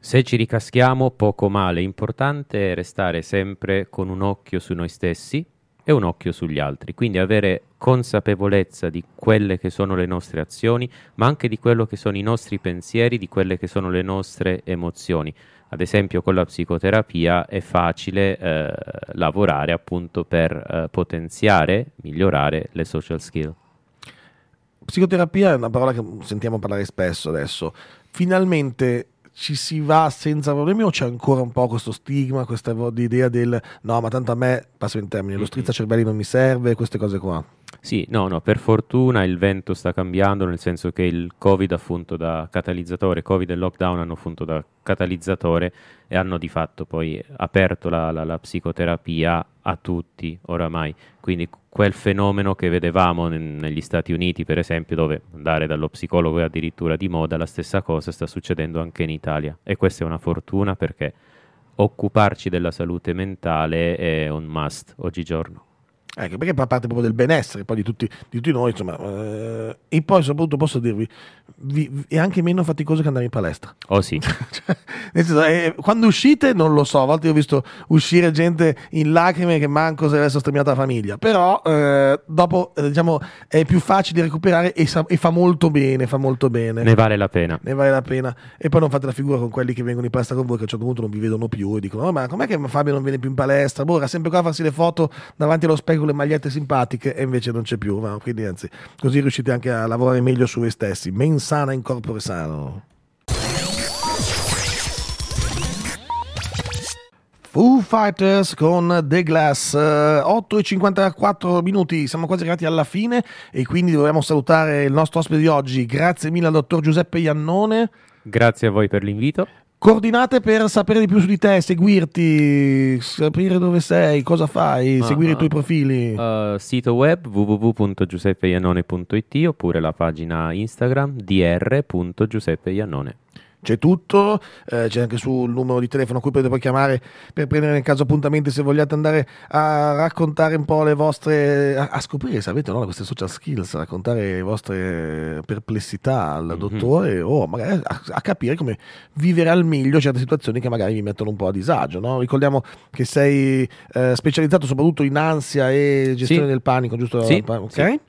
Se ci ricaschiamo, poco male. Importante è restare sempre con un occhio su noi stessi e un occhio sugli altri. Quindi avere consapevolezza di quelle che sono le nostre azioni, ma anche di quello che sono i nostri pensieri, di quelle che sono le nostre emozioni ad esempio con la psicoterapia è facile eh, lavorare appunto per eh, potenziare, migliorare le social skill. Psicoterapia è una parola che sentiamo parlare spesso adesso. Finalmente ci si va senza problemi o c'è ancora un po' questo stigma, questa idea del no, ma tanto a me, passo in termini, lo strizza cervelli non mi serve, queste cose qua? Sì, no, no, per fortuna il vento sta cambiando, nel senso che il Covid ha funto da catalizzatore, Covid e lockdown hanno funto da catalizzatore e hanno di fatto poi aperto la, la, la psicoterapia a tutti oramai. Quindi quel fenomeno che vedevamo negli Stati Uniti, per esempio, dove andare dallo psicologo è addirittura di moda, la stessa cosa sta succedendo anche in Italia. E questa è una fortuna perché occuparci della salute mentale è un must oggigiorno. Ecco, perché fa parte proprio del benessere poi di tutti, di tutti noi, insomma. Eh, e poi soprattutto posso dirvi, vi, è anche meno faticoso che andare in palestra. Oh sì. <laughs> cioè, senso, eh, quando uscite non lo so, a volte ho visto uscire gente in lacrime che manco se avesse sterminata la famiglia, però eh, dopo eh, diciamo è più facile recuperare e, sa, e, fa molto bene, fa molto bene. Ne vale la pena. Ne vale la pena. E poi non fate la figura con quelli che vengono in palestra con voi che a un certo punto non vi vedono più e dicono, oh, ma com'è che Fabio non viene più in palestra? Boh, era sempre qua a farsi le foto davanti allo specchio le magliette simpatiche e invece non c'è più. No? Quindi anzi, così riuscite anche a lavorare meglio su voi stessi. Men sana in corpore sano. Foo Fighters con The Glass, 8 e 54 minuti, siamo quasi arrivati alla fine e quindi dobbiamo salutare il nostro ospite di oggi. Grazie mille al dottor Giuseppe Iannone. Grazie a voi per l'invito Coordinate per sapere di più su di te, seguirti, sapere dove sei, cosa fai, Ah, seguire ah. i tuoi profili. Uh, sito web www.giuseppeiannone.it oppure la pagina Instagram dr.giuseppeiannone. C'è tutto, eh, c'è anche sul numero di telefono a cui potete poi chiamare per prendere nel caso appuntamenti se vogliate andare a raccontare un po' le vostre, a, a scoprire se avete no, queste social skills, raccontare le vostre perplessità al Mhm. dottore o magari a, a capire come vivere al meglio certe situazioni che magari vi mettono un po' a disagio. no? Ricordiamo che sei eh, specializzato soprattutto in ansia e gestione Sì. del panico, giusto? Sì, Ok? sì.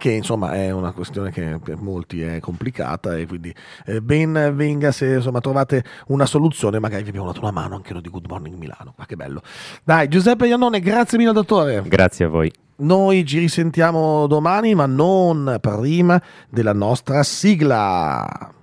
Che insomma è una questione che per molti è complicata e quindi eh, ben venga se insomma trovate una soluzione magari vi abbiamo dato una mano anche noi di Good Morning Milano. Ma che bello. Dai Giuseppe Iannone grazie mille dottore. Grazie a voi. noi ci risentiamo domani ma non prima della nostra sigla